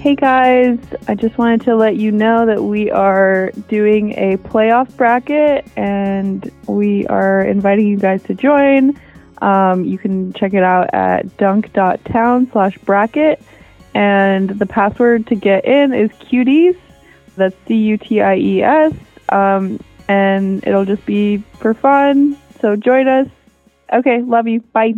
Hey guys, I just wanted to let you know that we are doing a playoff bracket and we are inviting you guys to join. Um, you can check it out at dunk.town slash bracket. And the password to get in is cuties. That's C U T I E S. Um, and it'll just be for fun. So join us. Okay, love you. Bye.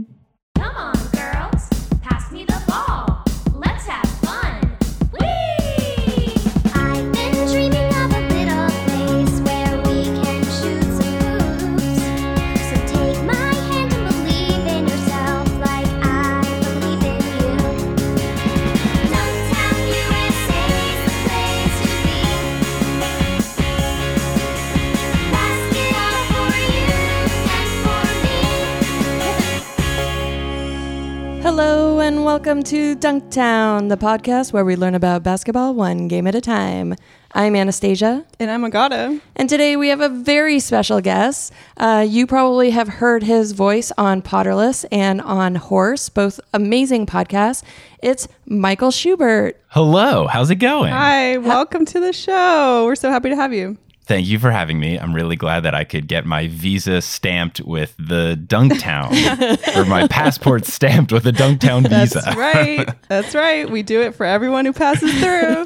Welcome to Dunktown, the podcast where we learn about basketball one game at a time. I'm Anastasia, And I'm Agata. and today we have a very special guest. Uh, you probably have heard his voice on Potterless and on Horse, both amazing podcasts. It's Michael Schubert. Hello, how's it going? Hi, welcome to the show. We're so happy to have you. Thank you for having me. I'm really glad that I could get my visa stamped with the Dunktown, or my passport stamped with the Dunktown visa. That's right. That's right. We do it for everyone who passes through.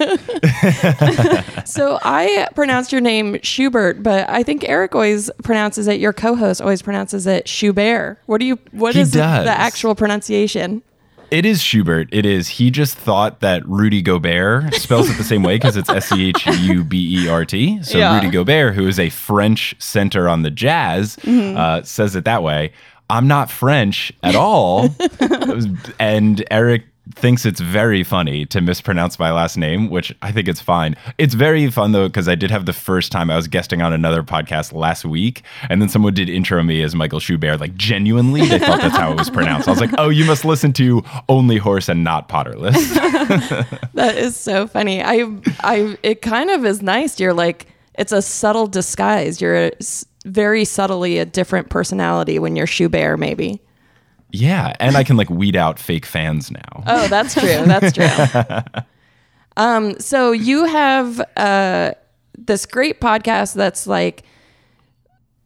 So I pronounced your name Schubert, but I think Eric always pronounces it. Your co-host always pronounces it Schubert. What do you? What He is does. the actual pronunciation? It is Schubert. It is. He just thought that Rudy Gobert spells it the same way because it's S C H U B E R T. So Yeah. Rudy Gobert, who is a French center on the Jazz, uh, says it that way. I'm not French at all. and Eric thinks it's very funny to mispronounce my last name, which I think it's fine. It's very fun though because I did have the first time I was guesting on another podcast last week, and then someone did intro me as Michael Schubert. Like genuinely, they thought that's how it was pronounced. I was like, oh, you must listen to Only Horse and not Potterless. That is so funny. I, I, it kind of is nice. You're like, it's a subtle disguise. You're a, very subtly a different personality when you're Schubert, maybe. Yeah, and I can like weed out fake fans now. Oh, that's true. That's true. um, so you have uh, this great podcast that's like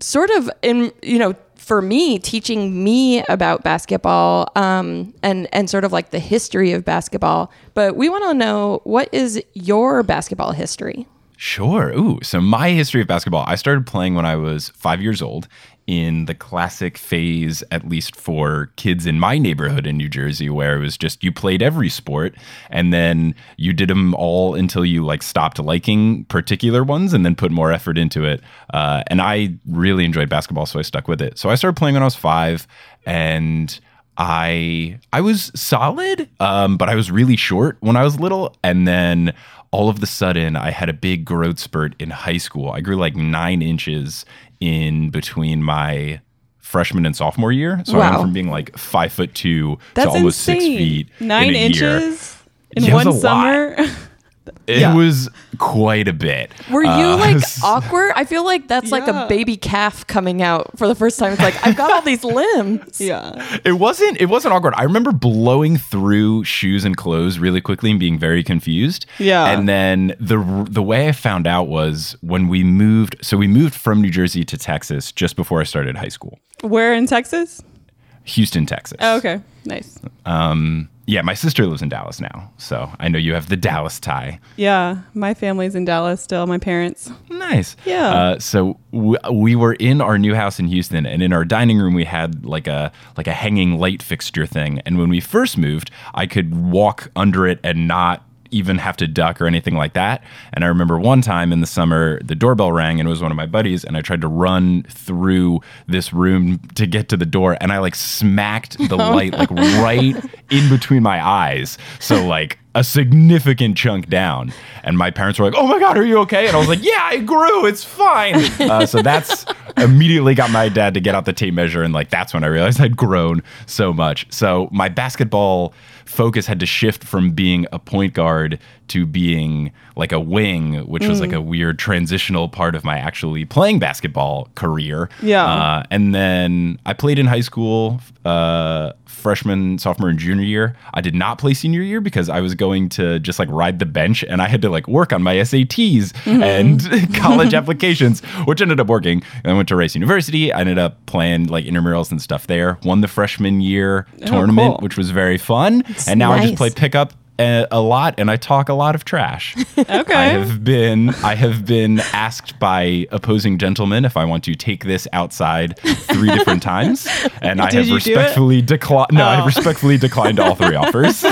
sort of in you know for me teaching me about basketball um, and and sort of like the history of basketball. But we want to know what is your basketball history. Sure. Ooh, so my history of basketball, I started playing when I was five years old in the classic phase, at least for kids in my neighborhood in New Jersey, where it was just you played every sport and then you did them all until you like stopped liking particular ones and then put more effort into it. Uh, and I really enjoyed basketball, so I stuck with it. So I started playing when I was five and I I was solid, um, but I was really short when I was little, and then all of the sudden I had a big growth spurt in high school. I grew like nine inches in between my freshman and sophomore year, so I went from being like five foot two That's to almost insane. six feet Nine in a year. inches in Yeah, one summer. It Yeah. was quite a bit. Were you Uh, like awkward? I feel like that's like a baby calf coming out for the first time. It's like I've got all these limbs. yeah. It wasn't. It wasn't awkward. I remember blowing through shoes and clothes really quickly and being very confused. Yeah. And then the the way I found out was when we moved. So we moved from New Jersey to Texas just before I started high school, Where in Texas? Houston, Texas. Oh, okay. Nice. Um. Yeah, my sister lives in Dallas now, so I know you have the Dallas tie. Yeah. My family's in Dallas still, my parents. Nice. Yeah. Uh, so w- we were in our new house in Houston, and in our dining room we had like a like a hanging light fixture thing. And when we first moved, I could walk under it and not even have to duck or anything like that. And I remember one time in the summer, the doorbell rang and it was one of my buddies, and I tried to run through this room to get to the door, and I like smacked the light like right in between my eyes. So like a significant chunk down. And my parents were like, "Oh my god, are you okay?" And I was like, "Yeah, I grew. It's fine." Uh, so that's immediately got my dad to get out the tape measure, and like that's when I realized I'd grown so much. So my basketball focus had to shift from being a point guard to being like a wing, which was Mm. like a weird transitional part of my actually playing basketball career. Yeah. Uh, and then I played in high school, uh, freshman, sophomore, and junior year. I did not play senior year because I was going to just like ride the bench and I had to like work on my SATs Mm-hmm. and college applications, which ended up working. And I went to Rice University. I ended up playing like intramurals and stuff there. Won the freshman year tournament, Oh, cool. which was very fun. and now I just play pickup. A, a lot, and I talk a lot of trash. Okay. I have been I have been asked by opposing gentlemen if I want to take this outside three different times, and I Did have you respectfully declined. No, I have Oh. respectfully declined all three offers.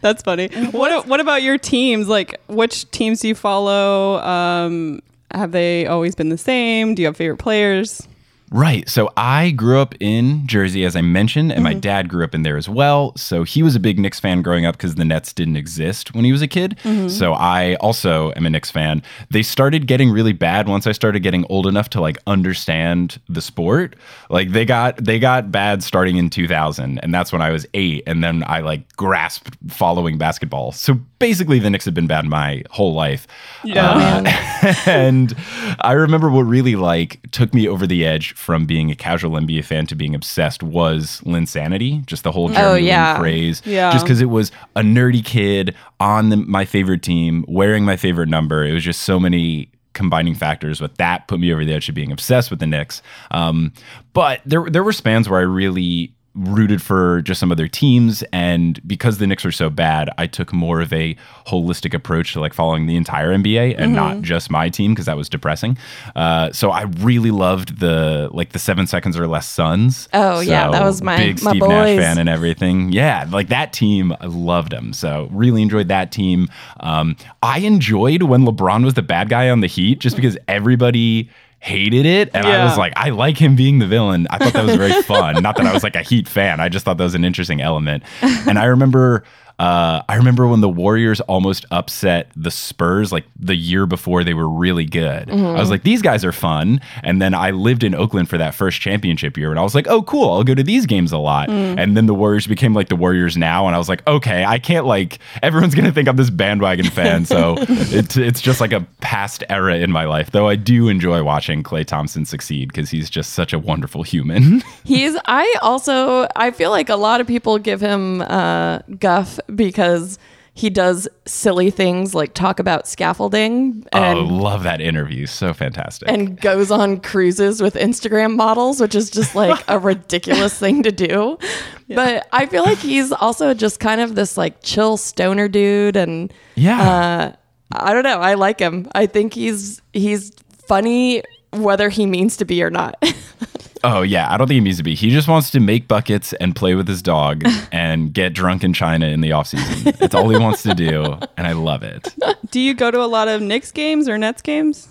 That's funny. What What about your teams? Like, which teams do you follow? Um, have they always been the same? Do you have favorite players? Right. So I grew up in Jersey, as I mentioned, and Mm-hmm. my dad grew up in there as well. So he was a big Knicks fan growing up because the Nets didn't exist when he was a kid. Mm-hmm. So I also am a Knicks fan. They started getting really bad once I started getting old enough to like understand the sport. Like they got they got bad starting in 2000, and that's when I was eight, and then I like grasped following basketball. So basically, the Knicks have been bad my whole life. Yeah. Uh, and I remember what really like took me over the edge from being a casual NBA fan to being obsessed was Linsanity, just the whole Jeremy Oh, yeah. craze. Yeah. Just because it was a nerdy kid on the, my favorite team, wearing my favorite number. It was just so many combining factors but that put me over the edge to being obsessed with the Knicks. Um, but there there were spans where I really rooted for just some other teams. And because the Knicks were so bad I took more of a holistic approach to like following the entire NBA and not just my team because that was depressing. Uh, so I really loved the like the seven seconds or less Suns. Oh, yeah, that was my- big my Steve Nash fan and everything. Yeah like that team I loved them so really enjoyed that team. Um, I enjoyed when LeBron was the bad guy on the Heat just because everybody hated it and I was like I like him being the villain. I thought that was very fun. Not that I was like a Heat fan. I just thought that was an interesting element. And I remember uh, I remember when the Warriors almost upset the Spurs like the year before they were really good. I was like, these guys are fun. And then I lived in Oakland for that first championship year, and I was like, oh, cool, I'll go to these games a lot. And then the Warriors became like the Warriors now, and I was like, okay, I can't like everyone's gonna think I'm this bandwagon fan, so it's it's just like a past era in my life. Though I do enjoy watching Klay Thompson succeed because he's just such a wonderful human. He's. I also. I feel like a lot of people give him uh, guff because he does silly things like talk about scaffolding and oh, love that interview, so fantastic. and goes on cruises with Instagram models, which is just like a ridiculous thing to do. But I feel like he's also just kind of this like chill stoner dude and yeah. uh, I don't know. I like him. I think he's he's funny whether he means to be or not. Oh yeah, I don't think he needs to be. He just wants to make buckets and play with his dog and get drunk in China in the off season. It's all he wants to do, and I love it. Do you go to a lot of Knicks games or Nets games?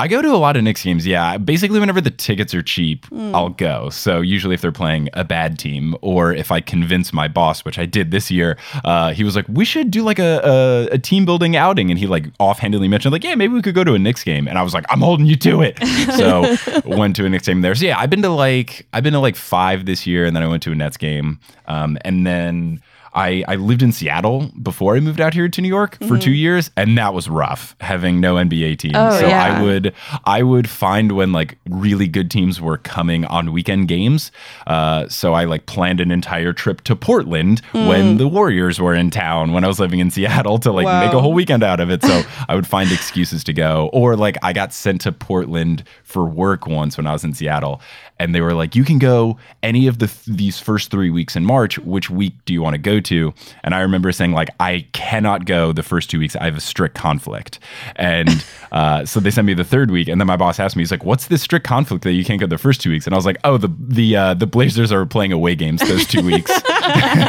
I go to a lot of Knicks games. Yeah, basically whenever the tickets are cheap, I'll go. So usually if they're playing a bad team, or if I convince my boss, which I did this year, uh, he was like, "We should do like a, a a team building outing," and he like offhandedly mentioned like, "Yeah, maybe we could go to a Knicks game," and I was like, "I'm holding you to it." So went to a Knicks game there. So yeah, I've been to like I've been to like five this year, and then I went to a Nets game, um, and then. I, I lived in Seattle before I moved out here to New York for two years, and that was rough having no NBA team. Oh, so yeah. I would I would find when like really good teams were coming on weekend games. Uh, so I like planned an entire trip to Portland when the Warriors were in town when I was living in Seattle to like make a whole weekend out of it. So I would find excuses to go, or like I got sent to Portland for work once when I was in Seattle, and they were like, "You can go any of the these first three weeks in March. Which week do you want to go to?" And I remember saying like, "I cannot go the first two weeks. I have a strict conflict." And uh, so they sent me the third week, and then my boss asked me, "He's like, what's this strict conflict that you can't go the first two weeks?" And I was like, "Oh, the the uh, the Blazers are playing away games those two weeks."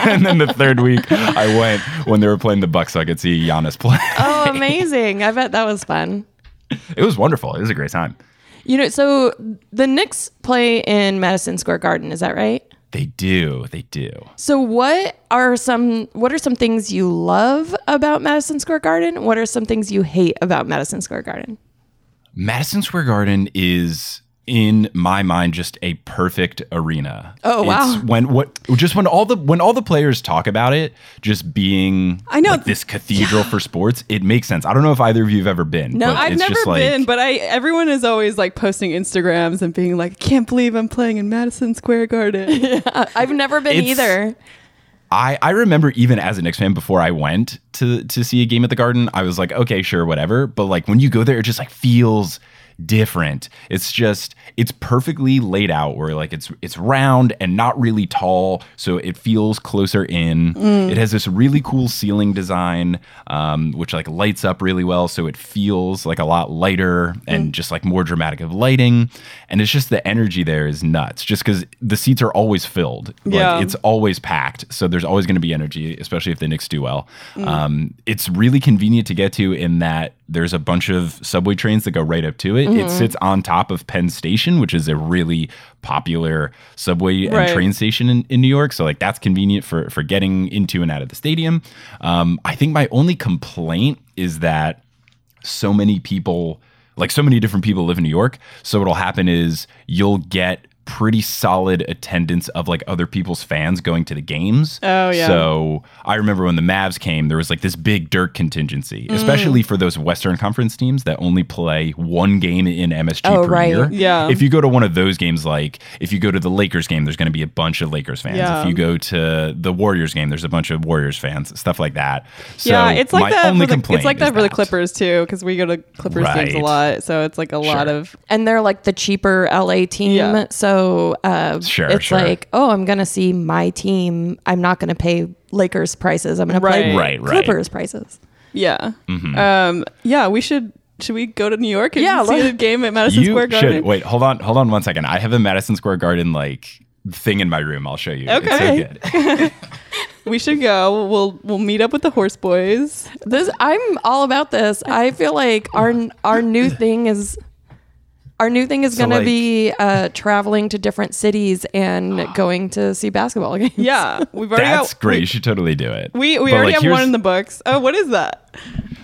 and then the third week, I went when they were playing the Bucks, so I could see Giannis play. oh, amazing! I bet that was fun. it was wonderful. It was a great time. You know, so the Knicks play in Madison Square Garden. Is that right? They do. They do. So what are some what are some things you love about Madison Square Garden? What are some things you hate about Madison Square Garden? Madison Square Garden is in my mind just a perfect arena. Oh, wow. It's when what just when all the when all the players talk about it just being I know. like this cathedral for sports, it makes sense. I don't know if either of you have ever been. No, but I've it's never just like, been, but I everyone is always like posting Instagrams and being like, "Can't believe I'm playing in Madison Square Garden." I've never been It's- either. I, I remember even as a Knicks fan before I went to to see a game at the Garden, I was like, okay, sure, whatever. But like when you go there, it just like feels different. It's just it's perfectly laid out where like it's it's round and not really tall, so it feels closer in. It has this really cool ceiling design, um, which like lights up really well, so it feels like a lot lighter and just like more dramatic of lighting. And it's just the energy there is nuts, just because the seats are always filled. Like, Yeah. it's always packed, so there's always going to be energy, especially if the Knicks do well. Um, it's really convenient to get to in that there's a bunch of subway trains that go right up to it. It sits on top of Penn Station, which is a really popular subway and Right. train station in, in New York. So like that's convenient for for getting into and out of the stadium. Um, I think my only complaint is that so many people like so many different people live in New York. So what'll happen is you'll get pretty solid attendance of like other people's fans going to the games. Oh, yeah. So I remember when the Mavs came, there was like this big Dirk contingency, mm. especially for those Western Conference teams that only play one game in MSG Oh, per right. year. Yeah. If you go to one of those games, like if you go to the Lakers game, there's going to be a bunch of Lakers fans. Yeah. If you go to the Warriors game, there's a bunch of Warriors fans, stuff like that. So yeah, it's my like that. only the, complaint it's like that for the Clippers too, because we go to Clippers games a lot, so it's like a lot of and they're like the cheaper LA team. Yeah. So uh, Sure, it's sure. like, oh, I'm gonna see my team. I'm not gonna pay Lakers prices. I'm gonna Right. play Right, right. Clippers prices. yeah, Mm-hmm. um, yeah. We should should we go to New York and Yeah, see let- the game at Madison you Square Garden? should wait. Hold on, hold on one second. I have a Madison Square Garden like thing in my room. I'll show you. Okay. It's so good. We should go. We'll we'll meet up with the Horse Boys. This I'm all about this. I feel like our our new thing is our new thing is So, gonna be uh, traveling to different cities and going to see basketball games. Yeah, we've already That's got, great. We, you should totally do it. we, we But, already like, have one in the books. Oh, what is that?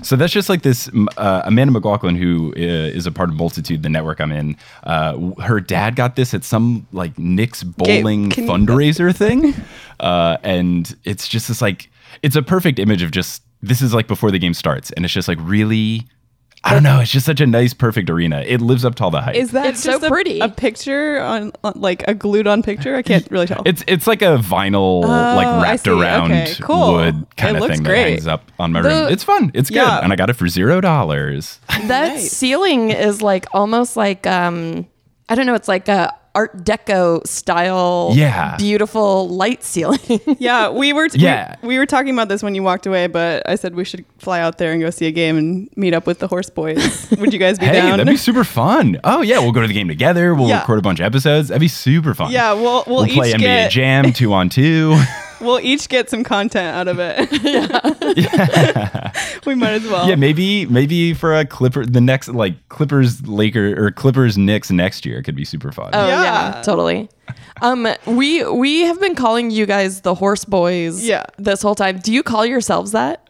So that's just like this. Uh, Amanda McLaughlin, who uh, is a part of Multitude, the network I'm in. Uh, her dad got this at some like Knicks bowling can you- fundraiser thing, uh, and it's just this like it's a perfect image of just this is like before the game starts, and it's just like really. I don't know. It's just such a nice, perfect arena. It lives up to all the hype. Is that It's so just a, pretty. A picture on, on like a glued on picture? I can't really tell. It's it's like a vinyl like Oh, I wrapped around Okay, cool. wood kind It of thing great. that hangs up on my The- room. It's fun. It's Yeah. good, and I got it for zero dollars. That Nice. ceiling is like almost like um I don't know, it's like a art deco style Yeah. beautiful light ceiling. yeah, we were t- Yeah. we, we were talking about this when you walked away, but I said we should fly out there and go see a game and meet up with the Horse Boys. Would you guys be Hey, down? that'd be super fun. Oh yeah, we'll go to the game together. We'll Yeah. record a bunch of episodes. That'd be super fun. yeah, we'll we'll, we'll, play each NBA get Jam two on two. we'll each get some content out of it. Yeah, we might as well. yeah, maybe maybe for a Clipper the next like Clippers Laker or Clippers Knicks next year could be super fun. Oh yeah. Yeah. totally. Um, we we have been calling you guys the horse boys. Yeah. This whole time. Do you call yourselves that?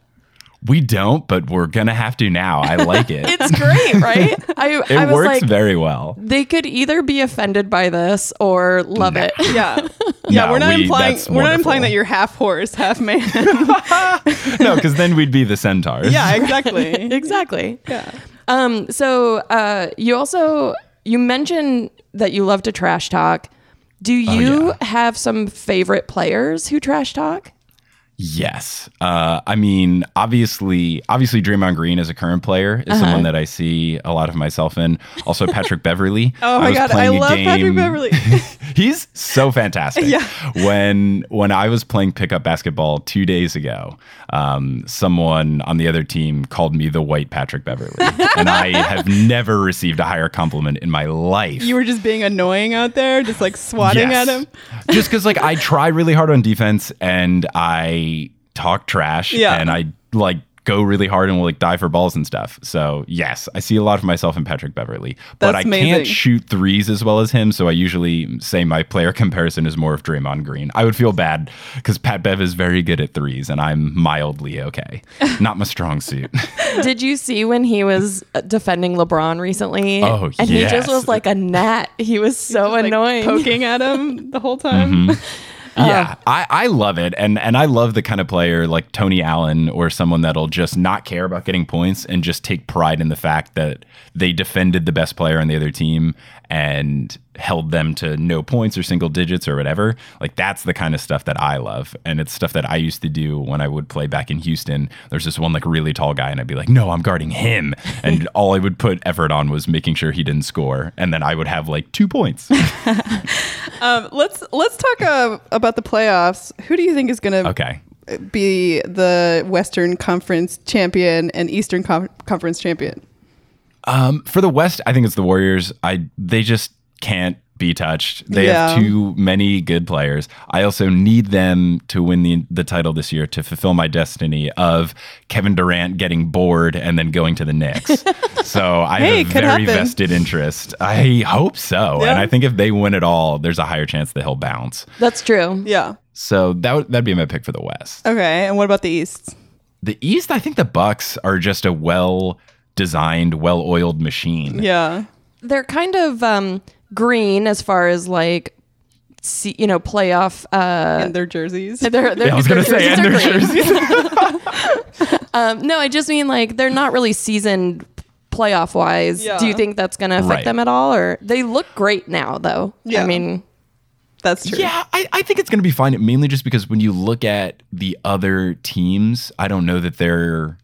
We don't, but we're gonna have to now. I like it. It's great, right? I it I was works like, very well. they could either be offended by this or love it. yeah, yeah. No, we're not we- implying we're not implying that you're half horse, half man. no, because then we'd be the centaurs. yeah, exactly. exactly. Yeah. Um, so uh, you also you mentioned that you love to trash talk. Do you Oh, yeah. have some favorite players who trash talk? Yes. Uh, I mean, obviously, obviously, Draymond Green as a current player is Uh-huh. someone that I see a lot of myself in. Also, Patrick Beverley. Oh my god, I love Patrick game- Beverley. He's so fantastic. Yeah. When when I was playing pickup basketball two days ago, um, someone on the other team called me the white Patrick Beverley, and I have never received a higher compliment in my life. you were just being annoying out there, just like swatting Yes. at him. Just because, like, I try really hard on defense and I talk trash Yeah. and I like go really hard and will like die for balls and stuff. So yes, I see a lot of myself in Patrick Beverley, but That's I amazing. can't shoot threes as well as him. So I usually say my player comparison is more of Draymond Green. I would feel bad because Pat Bev is very good at threes, and I'm mildly okay. Not my strong suit. Did you see when he was uh, defending LeBron recently? Oh, and he just was like a gnat. He was so Like, annoying. poking at him the whole time. Yeah, uh-huh. I, I love it, and and I love the kind of player like Tony Allen or someone that'll just not care about getting points and just take pride in the fact that they defended the best player on the other team and held them to no points or single digits or whatever. Like that's the kind of stuff that I love, and it's stuff that I used to do when I would play back in Houston. There's this one like really tall guy, and I'd be like, "No, I'm guarding him," and all I would put effort on was making sure he didn't score, and then I would have like two points. Um, let's let's talk uh, about the playoffs. Who do you think is going to Okay. be the Western Conference champion and Eastern Com- Conference champion? Um, for the West, I think it's the Warriors. I they just can't be touched. They Yeah. have too many good players. I also need them to win the the title this year to fulfill my destiny of Kevin Durant getting bored and then going to the Knicks. so I Hey, have a very happen. vested interest. I hope so, Yeah. and I think if they win it all, there's a higher chance that he'll bounce. That's true. Yeah. So that would, that'd be my pick for the West. Okay. And what about the East? The East, I think the Bucks are just a well designed, well oiled machine. Yeah. They're kind of um, green as far as like, see, you know, playoff. Uh, and their jerseys. they're, they're, Yeah, I was gonna say, and their green. jerseys. Um, no, I just mean like they're not really seasoned playoff wise. Yeah. Do you think that's going to affect Right. them at all? Or they look great now, though. Yeah. I mean, That's true. Yeah, I, I think it's going to be fine. Mainly just because when you look at the other teams, I don't know that they're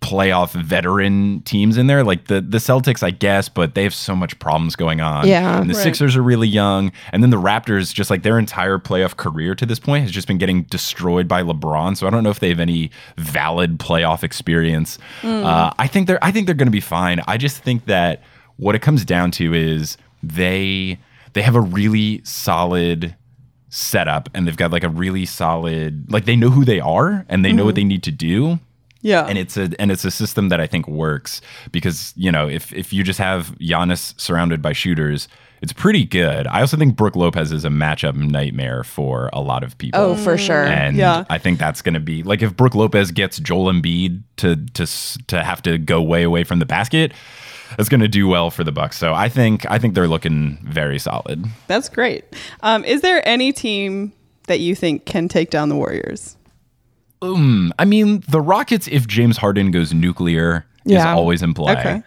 playoff veteran teams in there. Like the the Celtics, I guess, but they have so much problems going on. Yeah. and the Right. Sixers are really young, and then the Raptors, just like their entire playoff career to this point, has just been getting destroyed by LeBron. So I don't know if they have any valid playoff experience. Uh, I think they're I think they're going to be fine. I just think that what it comes down to is they they have a really solid setup and they've got like a really solid like they know who they are and they know what they need to do Yeah. and it's a and it's a system that I think works because you know if if you just have Giannis surrounded by shooters, it's pretty good. I also think Brook Lopez is a matchup nightmare for a lot of people. oh, for sure. And Yeah. I think that's going to be like if Brook Lopez gets Joel Embiid to to to have to go way away from the basket, that's going to do well for the Bucks. So I think I think they're looking very solid. That's great. Um, is there any team that you think can take down the Warriors? Um, I mean, the Rockets if James Harden goes nuclear is Yeah. always in play. Okay.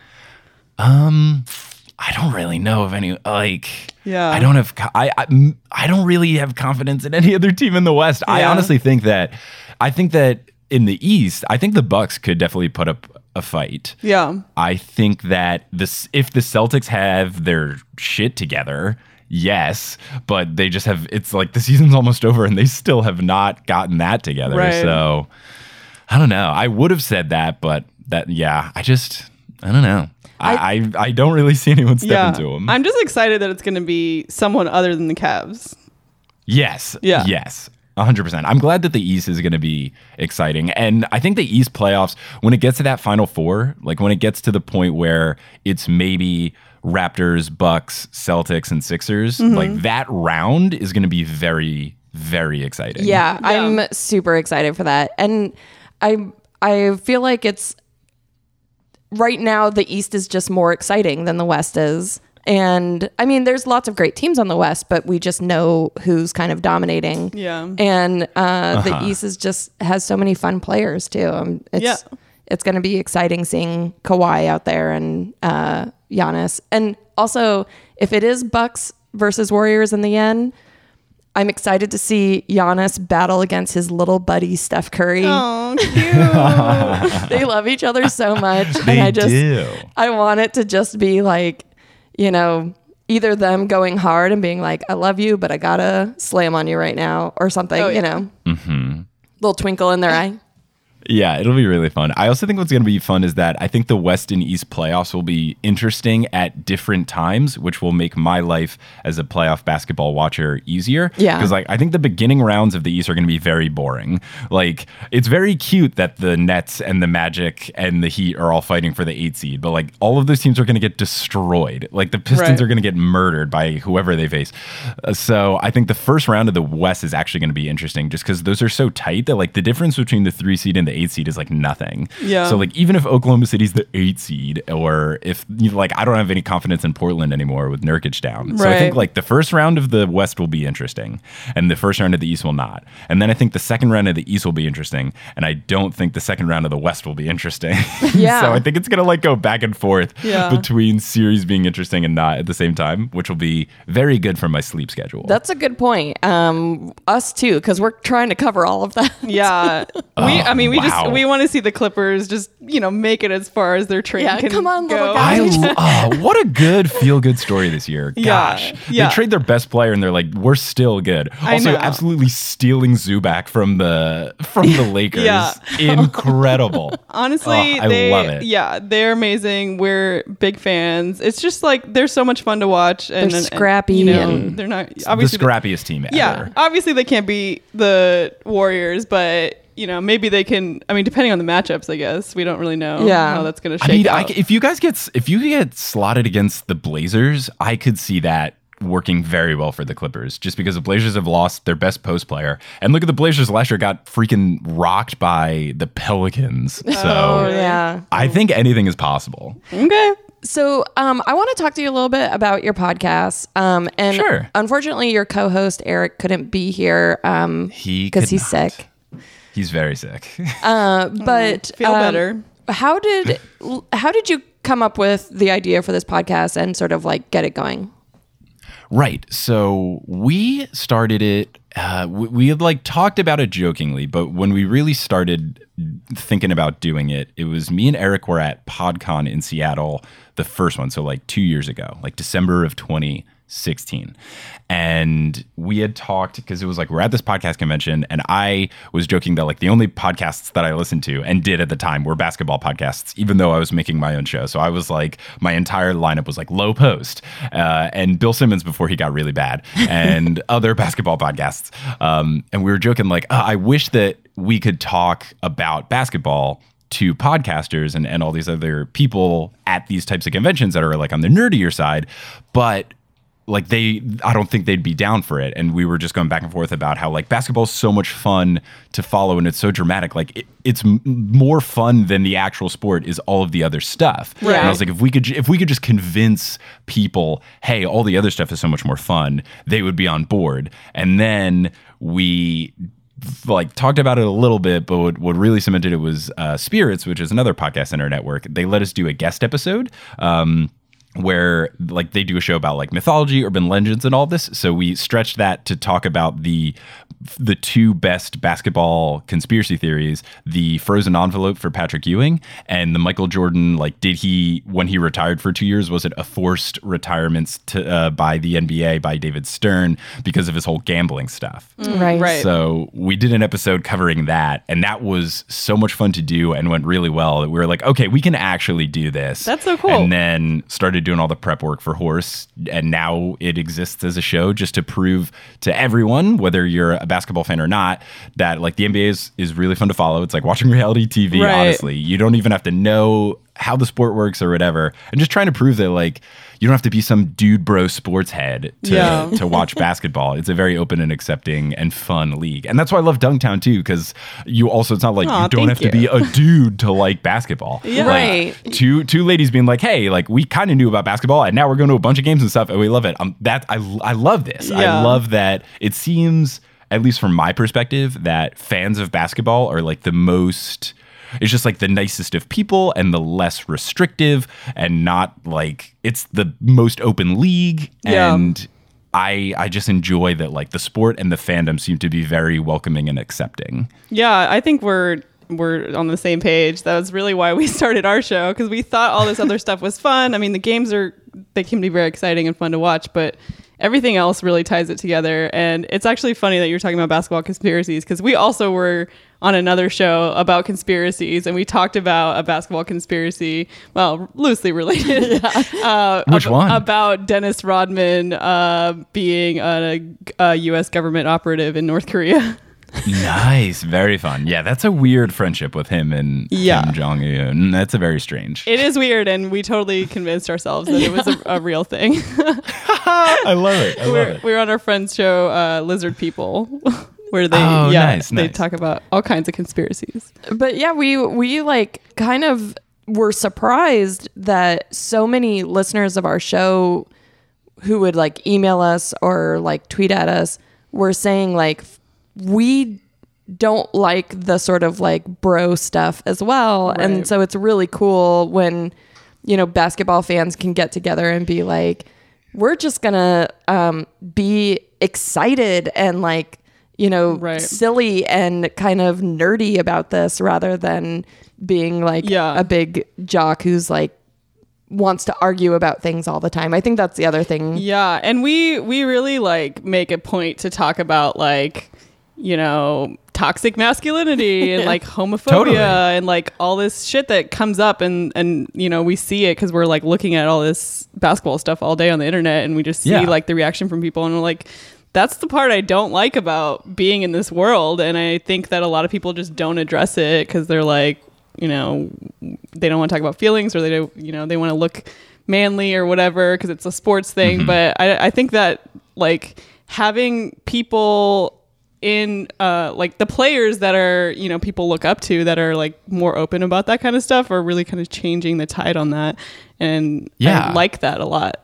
I don't really know of any like. Yeah. I don't have. I, I I don't really have confidence in any other team in the West. I honestly think that. I think that in the East, I think the Bucks could definitely put up a fight. Yeah. I think that this if the Celtics have their shit together, yes, but they just have it's like the season's almost over and they still have not gotten that together. Right. So I don't know. I would have said that, but that yeah, I just I don't know. I I, I don't really see anyone stepping yeah. into them. I'm just excited that it's going to be someone other than the Cavs. Yes. Yeah. Yes. 100%. I'm glad that the East is going to be exciting. And I think the East playoffs, when it gets to that final four, like when it gets to the point where it's maybe Raptors, Bucks, Celtics, and Sixers, Mm-hmm. like that round is going to be very, very exciting. Yeah, I'm super excited for that. And I I feel like it's right now the East is just more exciting than the West is. And I mean, there's lots of great teams on the West, but we just know who's kind of dominating. Yeah. And uh, the East is just has so many fun players too. Um, it's Yeah. It's going to be exciting seeing Kawhi out there and uh, Giannis. And also, if it is Bucks versus Warriors in the end, I'm excited to see Giannis battle against his little buddy Steph Curry. Oh, cute. They love each other so much, They and I just do. I want it to just be like, you know, either them going hard and being like, "I love you, but I gotta slam on you right now," or something. Oh, You know, mm-hmm. little twinkle in their eye. Yeah, it'll be really fun. I also think what's going to be fun is that I think the West and East playoffs will be interesting at different times, which will make my life as a playoff basketball watcher easier. Yeah. Because like I think the beginning rounds of the East are going to be very boring. Like it's very cute that the Nets and the Magic and the Heat are all fighting for the eight seed, but like all of those teams are going to get destroyed. Like the Pistons Right. are going to get murdered by whoever they face. Uh, so I think the first round of the West is actually going to be interesting, just because those are so tight that like the difference between the three seed and the eight seed is like nothing. Yeah. So like even if Oklahoma City's the eight seed, or if you know, like I don't have any confidence in Portland anymore with Nurkic down. Right. So I think like the first round of the West will be interesting, and the first round of the East will not. And then I think the second round of the East will be interesting, and I don't think the second round of the West will be interesting. Yeah. so I think it's gonna like go back and forth Yeah. between series being interesting and not at the same time, which will be very good for my sleep schedule. That's a good point. Um, us too, because we're trying to cover all of that. Yeah, we. I mean, we wow. Just we want to see the Clippers just you know make it as far as their train Yeah, can come on, little go. guy. I oh, what a good feel good story this year. Yeah, Gosh. yeah. They trade their best player and they're like, we're still good. I Also, absolutely stealing Zubac from the from the Lakers. Yeah. Incredible. Honestly, Oh, I they love it. yeah, they're amazing. We're big fans. It's just like they're so much fun to watch and They're and- scrappy you know, and- they're not obviously the obviously scrappiest team ever. Yeah, obviously they can't be the Warriors, but you know maybe they can. I mean, depending on the matchups, I guess we don't really know Yeah. how that's going to I shake mean, I out. c if you guys get if you get slotted against the Blazers, I could see that working very well for the Clippers just because the Blazers have lost their best post player. And look at the Blazers last year got freaking rocked by the Pelicans. So Oh, yeah. I think anything is possible. okay. So, um, I want to talk to you a little bit about your podcast. Um, and Sure. unfortunately, your co-host Eric couldn't be here um, He because he's not. sick. He's very sick. Uh, but feel um, better. How did how did you come up with the idea for this podcast and sort of like get it going? Right. So we started it. Uh, we, we had like talked about it jokingly, but when we really started thinking about doing it, it was me and Eric were at PodCon in Seattle, the first one. So like two years ago, like December of 2016. And we had talked because it was like we're at this podcast convention, and I was joking that like the only podcasts that I listened to and did at the time were basketball podcasts, even though I was making my own show. So I was like, my entire lineup was like Lowe Post uh, and Bill Simmons before he got really bad, and other basketball podcasts. Um, and we were joking like, "Uh, I wish that we could talk about basketball to podcasters and, and all these other people at these types of conventions that are like on the nerdier side, but like they i don't think they'd be down for it and we were just going back and forth about how like basketball's so much fun to follow and it's so dramatic like it, it's m- more fun than the actual sport is all of the other stuff and i was like if we could if we could just convince people hey all the other stuff is so much more fun they would be on board and then we like talked about it a little bit, but what, what really cemented it was uh, Spirits, which is another podcast in our network. They let us do a guest episode. Um, where like they do a show about like mythology, urban legends, and all this. So we stretched that to talk about the the two best basketball conspiracy theories: the frozen envelope for Patrick Ewing and the Michael Jordan. Like, did he when he retired for two years? Was it a forced retirement to, uh, by the NBA by David Stern because of his whole gambling stuff? Right. right. So we did an episode covering that, and that was so much fun to do and went really well that we were like, okay, we can actually do this. That's so cool. And then started doing all the prep work for Horse, and now it exists as a show just to prove to everyone, whether you're a basketball fan or not, that like the NBA is is really fun to follow. It's like watching reality TV. Right. Honestly, you don't even have to know how the sport works or whatever, and just trying to prove that like you don't have to be some dude bro sports head to Yeah. to watch basketball. It's a very open and accepting and fun league. And that's why I love Dunktown too, because you also it's not like Aw, you don't have thank to be a dude to like basketball. Yeah. Like, Right. two two ladies being like, hey, like we kind of knew about basketball and now we're going to a bunch of games and stuff and we love it. Um that I I love this. Yeah. I love that it seems, at least from my perspective, that fans of basketball are like the most it's just like the nicest of people and the less restrictive and not like it's the most open league Yeah. and I I just enjoy that like the sport and the fandom seem to be very welcoming and accepting. Yeah, I think we're we're on the same page. That was really why we started our show because we thought all this other stuff was fun. I mean, the games are they can be very exciting and fun to watch, but everything else really ties it together. And it's actually funny that you're talking about basketball conspiracies because we also were on another show about conspiracies and we talked about a basketball conspiracy, well, loosely related. uh, Which ab- one? About Dennis Rodman uh, being a, a U.S. government operative in North Korea. nice, very fun. Yeah, that's a weird friendship with him and Yeah. Kim Jong Un. That's a very strange. It is weird, and we totally convinced ourselves that it was a, a real thing. I love it. I we're, we're on our friend's show, uh, Lizard People, where they Oh, yeah nice, they nice. talk about all kinds of conspiracies. but yeah, we we like kind of were surprised that so many listeners of our show who would like email us or like tweet at us were saying like we don't like the sort of like bro stuff as well Right. and so it's really cool when you know basketball fans can get together and be like we're just gonna um, be excited and like you know Right. silly and kind of nerdy about this rather than being like Yeah. a big jock who's like wants to argue about things all the time. I think that's the other thing. Yeah, and we we really like make a point to talk about like you know toxic masculinity and like homophobia Totally. and like all this shit that comes up and and you know we see it because we're like looking at all this basketball stuff all day on the internet and we just see Yeah. like the reaction from people and we're like that's the part I don't like about being in this world and I think that a lot of people just don't address it because they're like you know they don't want to talk about feelings or they don't you know they want to look manly or whatever because it's a sports thing mm-hmm. but I, I think that like having people in uh like the players that are you know people look up to that are like more open about that kind of stuff are really kind of changing the tide on that and Yeah. I like that a lot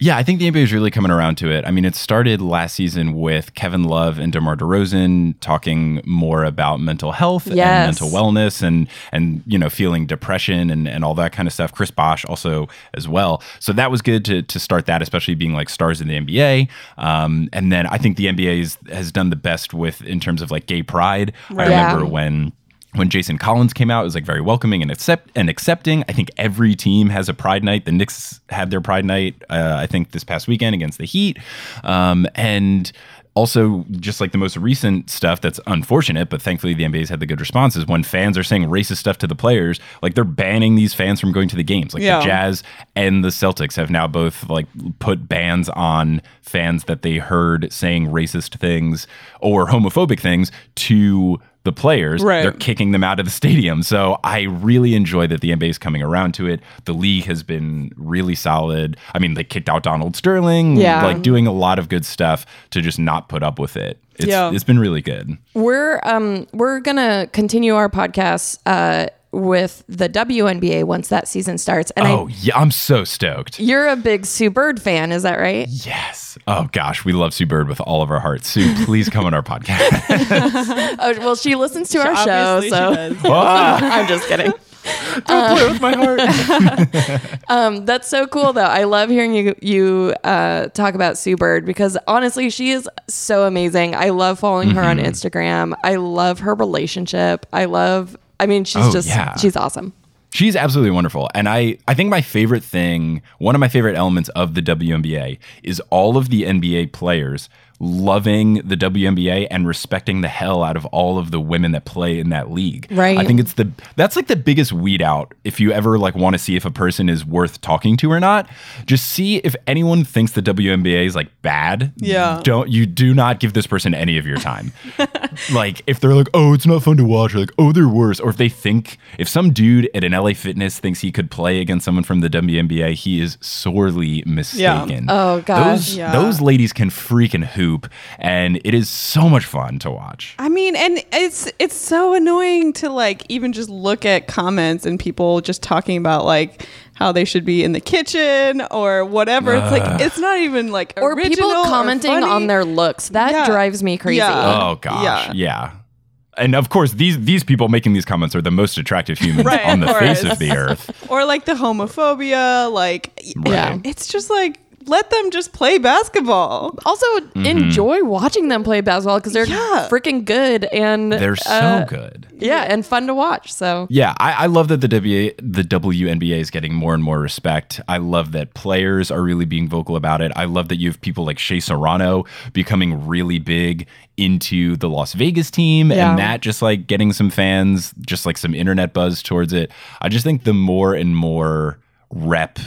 Yeah, I think the NBA is really coming around to it. I mean, it started last season with Kevin Love and DeMar DeRozan talking more about mental health Yes. and mental wellness and and you know feeling depression and, and all that kind of stuff. Chris Bosh also as well. So that was good to to start that, especially being like stars in the NBA. Um, and then I think the NBA is, has done the best with in terms of like gay pride. I Yeah. remember when when Jason Collins came out, it was like very welcoming and accept and accepting. I think every team has a Pride Night. The Knicks had their Pride Night, uh, I think this past weekend against the Heat, um, and also just like the most recent stuff that's unfortunate, but thankfully the NBA's had the good responses when fans are saying racist stuff to the players, like they're banning these fans from going to the games. Like Yeah. the Jazz and the Celtics have now both like put bans on fans that they heard saying racist things or homophobic things to the players. Right. They're kicking them out of the stadium. So I really enjoy that the NBA is coming around to it. The league has been really solid. I mean, they kicked out Donald Sterling, Yeah. like doing a lot of good stuff to just not put up with it. It's, Yeah. it's been really good. We're um we're gonna continue our podcast uh with the WNBA once that season starts. And Oh, I yeah. I'm so stoked. you're a big Sue Bird fan, is that right? Yes. Oh, gosh. We love Sue Bird with all of our hearts. Sue, please come on our podcast. Oh well, she listens to our show, so. I'm just kidding. Play with my heart. Um, that's so cool though. I love hearing you you uh, talk about Sue Bird because honestly, she is so amazing. I love following her Mm-hmm. on Instagram. I love her relationship. I love. I mean, she's Oh, just yeah. she's awesome. She's absolutely wonderful. And I, I think my favorite thing, one of my favorite elements of the WNBA is all of the NBA players loving the WNBA and respecting the hell out of all of the women that play in that league. Right. I think it's the that's like the biggest weed out if you ever like want to see if a person is worth talking to or not. Just see if anyone thinks the WNBA is like bad. Yeah. Don't you do not give this person any of your time. like if they're like, oh, it's not fun to watch, or like, oh, they're worse, or if they think if some dude at an LA Fitness thinks he could play against someone from the WNBA, he is sorely mistaken. Yeah. Oh, gosh. those Yeah. those ladies can freaking hoop, and it is so much fun to watch. I mean, and it's it's so annoying to like even just look at comments and people just talking about like how they should be in the kitchen or whatever. It's like it's not even like Or people commenting funny. on their looks. That Yeah. drives me crazy. Yeah. Oh gosh, yeah. yeah. And of course, these these people making these comments are the most attractive humans Right, on of the face of the earth. or like the homophobia. Like Yeah. it's just like let them just play basketball. Also, Mm-hmm. enjoy watching them play basketball because they're Yeah. freaking good and They're so uh, good. Yeah, and fun to watch. So Yeah, I, I love that the WA, the WNBA is getting more and more respect. I love that players are really being vocal about it. I love that you have people like Shea Serrano becoming really big into the Las Vegas team Yeah. and that just like getting some fans, just like some internet buzz towards it. I just think the more and more rep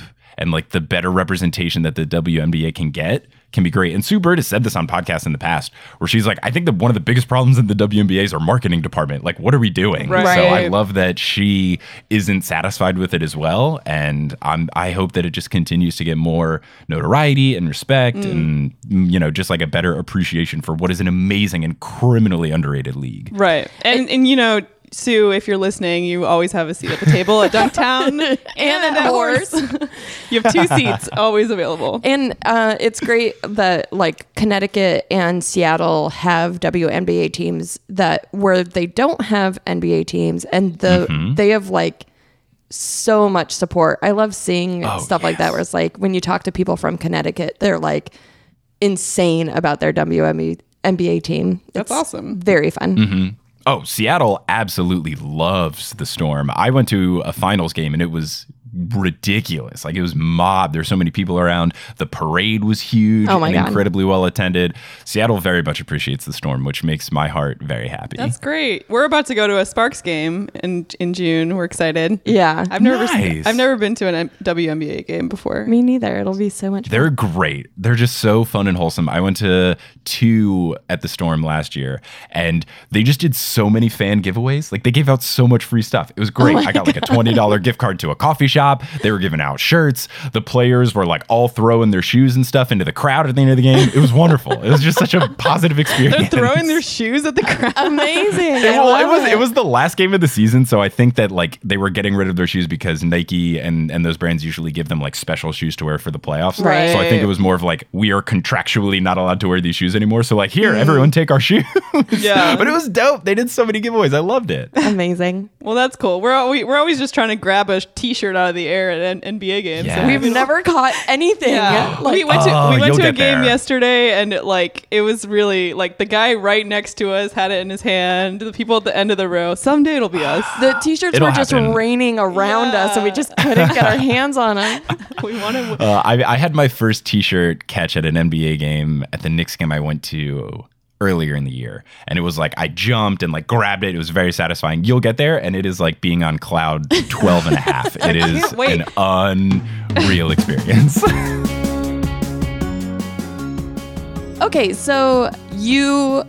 and like the better representation that the WNBA can get can be great. And Sue Bird has said this on podcasts in the past where she's like, I think that one of the biggest problems in the WNBA is our marketing department. Like, what are we doing? Right. So I love that she isn't satisfied with it as well. And I'm, I hope that it just continues to get more notoriety and respect and, mm, you know, just like a better appreciation for what is an amazing and criminally underrated league. Right. And and you know, Sue, if you're listening, you always have a seat at the table at Dunktown and, a horse. you have two seats always available. And uh, it's great that like Connecticut and Seattle have WNBA teams that where they don't have NBA teams, and the Mm-hmm. they have like so much support. I love seeing Oh, stuff like that where it's like when you talk to people from Connecticut, they're like insane about their WNBA NBA team. That's It's awesome. Very fun. Mm-hmm. Oh, Seattle absolutely loves the Storm. I went to a finals game and it was ridiculous. Like it was mob. There's so many people around. The parade was huge Oh my and God. incredibly well attended. Seattle very much appreciates the Storm, which makes my heart very happy. That's great. We're about to go to a Sparks game in in June. We're excited. Yeah. I've never Nice. I've never been to an M- WNBA game before. Me neither. It'll be so much fun. They're great. They're just so fun and wholesome. I went to two at the Storm last year, and they just did so many fan giveaways. Like they gave out so much free stuff. It was great. Oh I got like a twenty dollar gift card to a coffee shop. They were giving out shirts. The players were like all throwing their shoes and stuff into the crowd at the end of the game. It was wonderful. It was just such a positive experience. They're throwing their shoes at the crowd. Amazing. I well, it was it was the last game of the season, so I think that like they were getting rid of their shoes because Nike and and those brands usually give them like special shoes to wear for the playoffs. Right. So I think it was more of like we are contractually not allowed to wear these shoes anymore. So like here, everyone mm. take our shoes. Yeah. but it was dope. They did so many giveaways. I loved it. Amazing. Well, that's cool. We're al- we, we're always just trying to grab a T-shirt out of the air at an NBA games. Yes. We've never caught anything. Yeah, Like, we went to Oh, we went to a game there. yesterday, and it, like it was really like the guy right next to us had it in his hand. The people at the end of the row. Someday it'll be us. the t-shirts It'll were just happen. raining around us and we just couldn't get our hands on them. we want to. Uh, I, I had my first T-shirt catch at an NBA game at the Knicks game I went to earlier in the year, and it was like I jumped and like grabbed it. It was very satisfying. You'll get there, and it is like being on cloud 12 and a half. It is can't an unreal experience. Okay, so you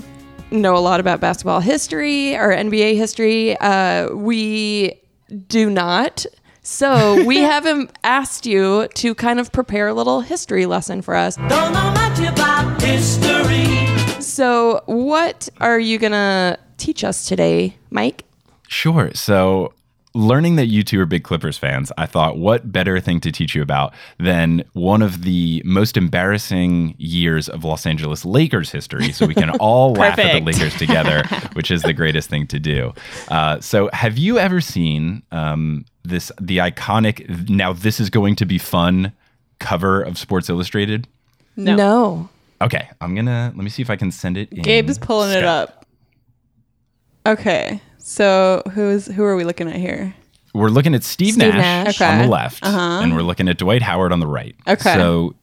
know a lot about basketball history or NBA history. Uh, we do not. So we have him asked you to kind of prepare a little history lesson for us. Don't know much about history. So what are you gonna teach us today, Mike? Sure. So, learning that you two are big Clippers fans, I thought, what better thing to teach you about than one of the most embarrassing years of Los Angeles Lakers history so we can all laugh at the Lakers together, which is the greatest thing to do. Uh, so, have you ever seen um, this, the iconic, now this is going to be fun cover of Sports Illustrated? No. Okay, I'm gonna let me see if I can send it. In Gabe's pulling it up. Okay, so who's who are we looking at here? We're looking at Steve, Steve Nash, Nash. on the left, and we're looking at Dwight Howard on the right. Okay. So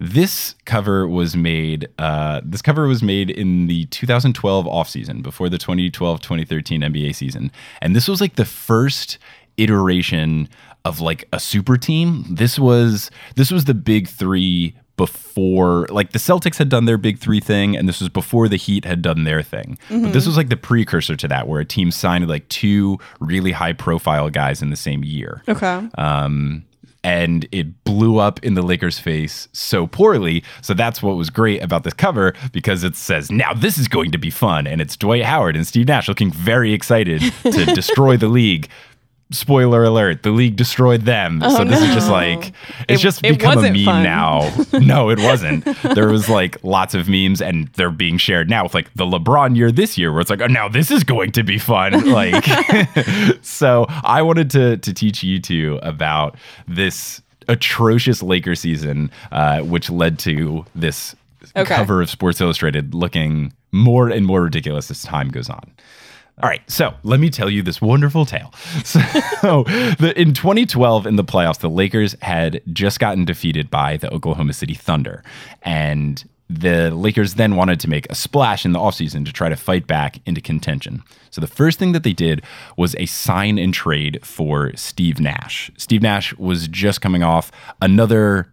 this cover was made. Uh, this cover was made in the 2012 offseason, before the 2012-2013 NBA season, and this was like the first iteration of like a super team. This was this was the big three before like the Celtics had done their big three thing, and this was before the Heat had done their thing. But this was like the precursor to that, where a team signed like two really high profile guys in the same year. Okay. Um, and it blew up in the Lakers' face so poorly. So that's what was great about this cover because it says, now this is going to be fun. And it's Dwight Howard and Steve Nash looking very excited to destroy the league. Spoiler alert, the league destroyed them. so this is just like, it's Oh, It- just it become a meme fun. now. no, it wasn't. There was like lots of memes and they're being shared now with like the LeBron year this year where it's like, oh, now this is going to be fun. Like, so I wanted to to teach you two about this atrocious Laker season, uh, which led to this Okay. cover of Sports Illustrated looking more and more ridiculous as time goes on. All right, so let me tell you this wonderful tale. So, the, in 2012, in the playoffs, the Lakers had just gotten defeated by the Oklahoma City Thunder. And the Lakers then wanted to make a splash in the offseason to try to fight back into contention. So, the first thing that they did was a sign and trade for Steve Nash. Steve Nash was just coming off another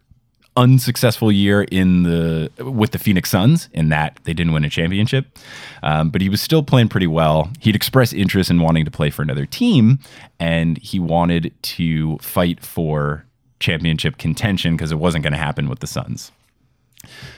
unsuccessful year in the with the Phoenix Suns in that they didn't win a championship, um, but he was still playing pretty well. He'd expressed interest in wanting to play for another team, and he wanted to fight for championship contention because it wasn't going to happen with the Suns.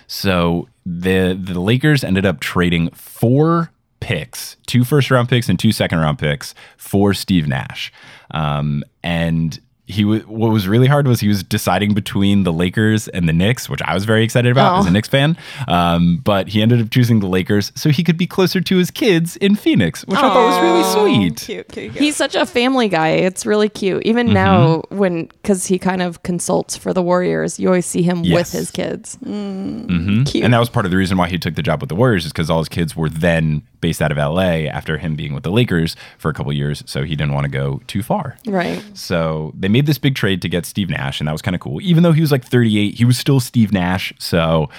So the the Lakers ended up trading four picks, two first round picks and two second round picks for Steve Nash, um, and he was what was really hard was he was deciding between the Lakers and the Knicks, which I was very excited about Oh. as a Knicks fan. Um, but he ended up choosing the Lakers so he could be closer to his kids in Phoenix, which I thought was really sweet. Cute, cute, cute. He's such a family guy. It's really cute. Mm-hmm. Even now, when because he kind of consults for the Warriors, you always see him with his kids. Mhm. Cute. And that was part of the reason why he took the job with the Warriors, is because all his kids were then based out of LA after him being with the Lakers for a couple years. So he didn't want to go too far. Right. So they made this big trade to get Steve Nash, and that was kind of cool. Even though he was like 38, he was still Steve Nash. So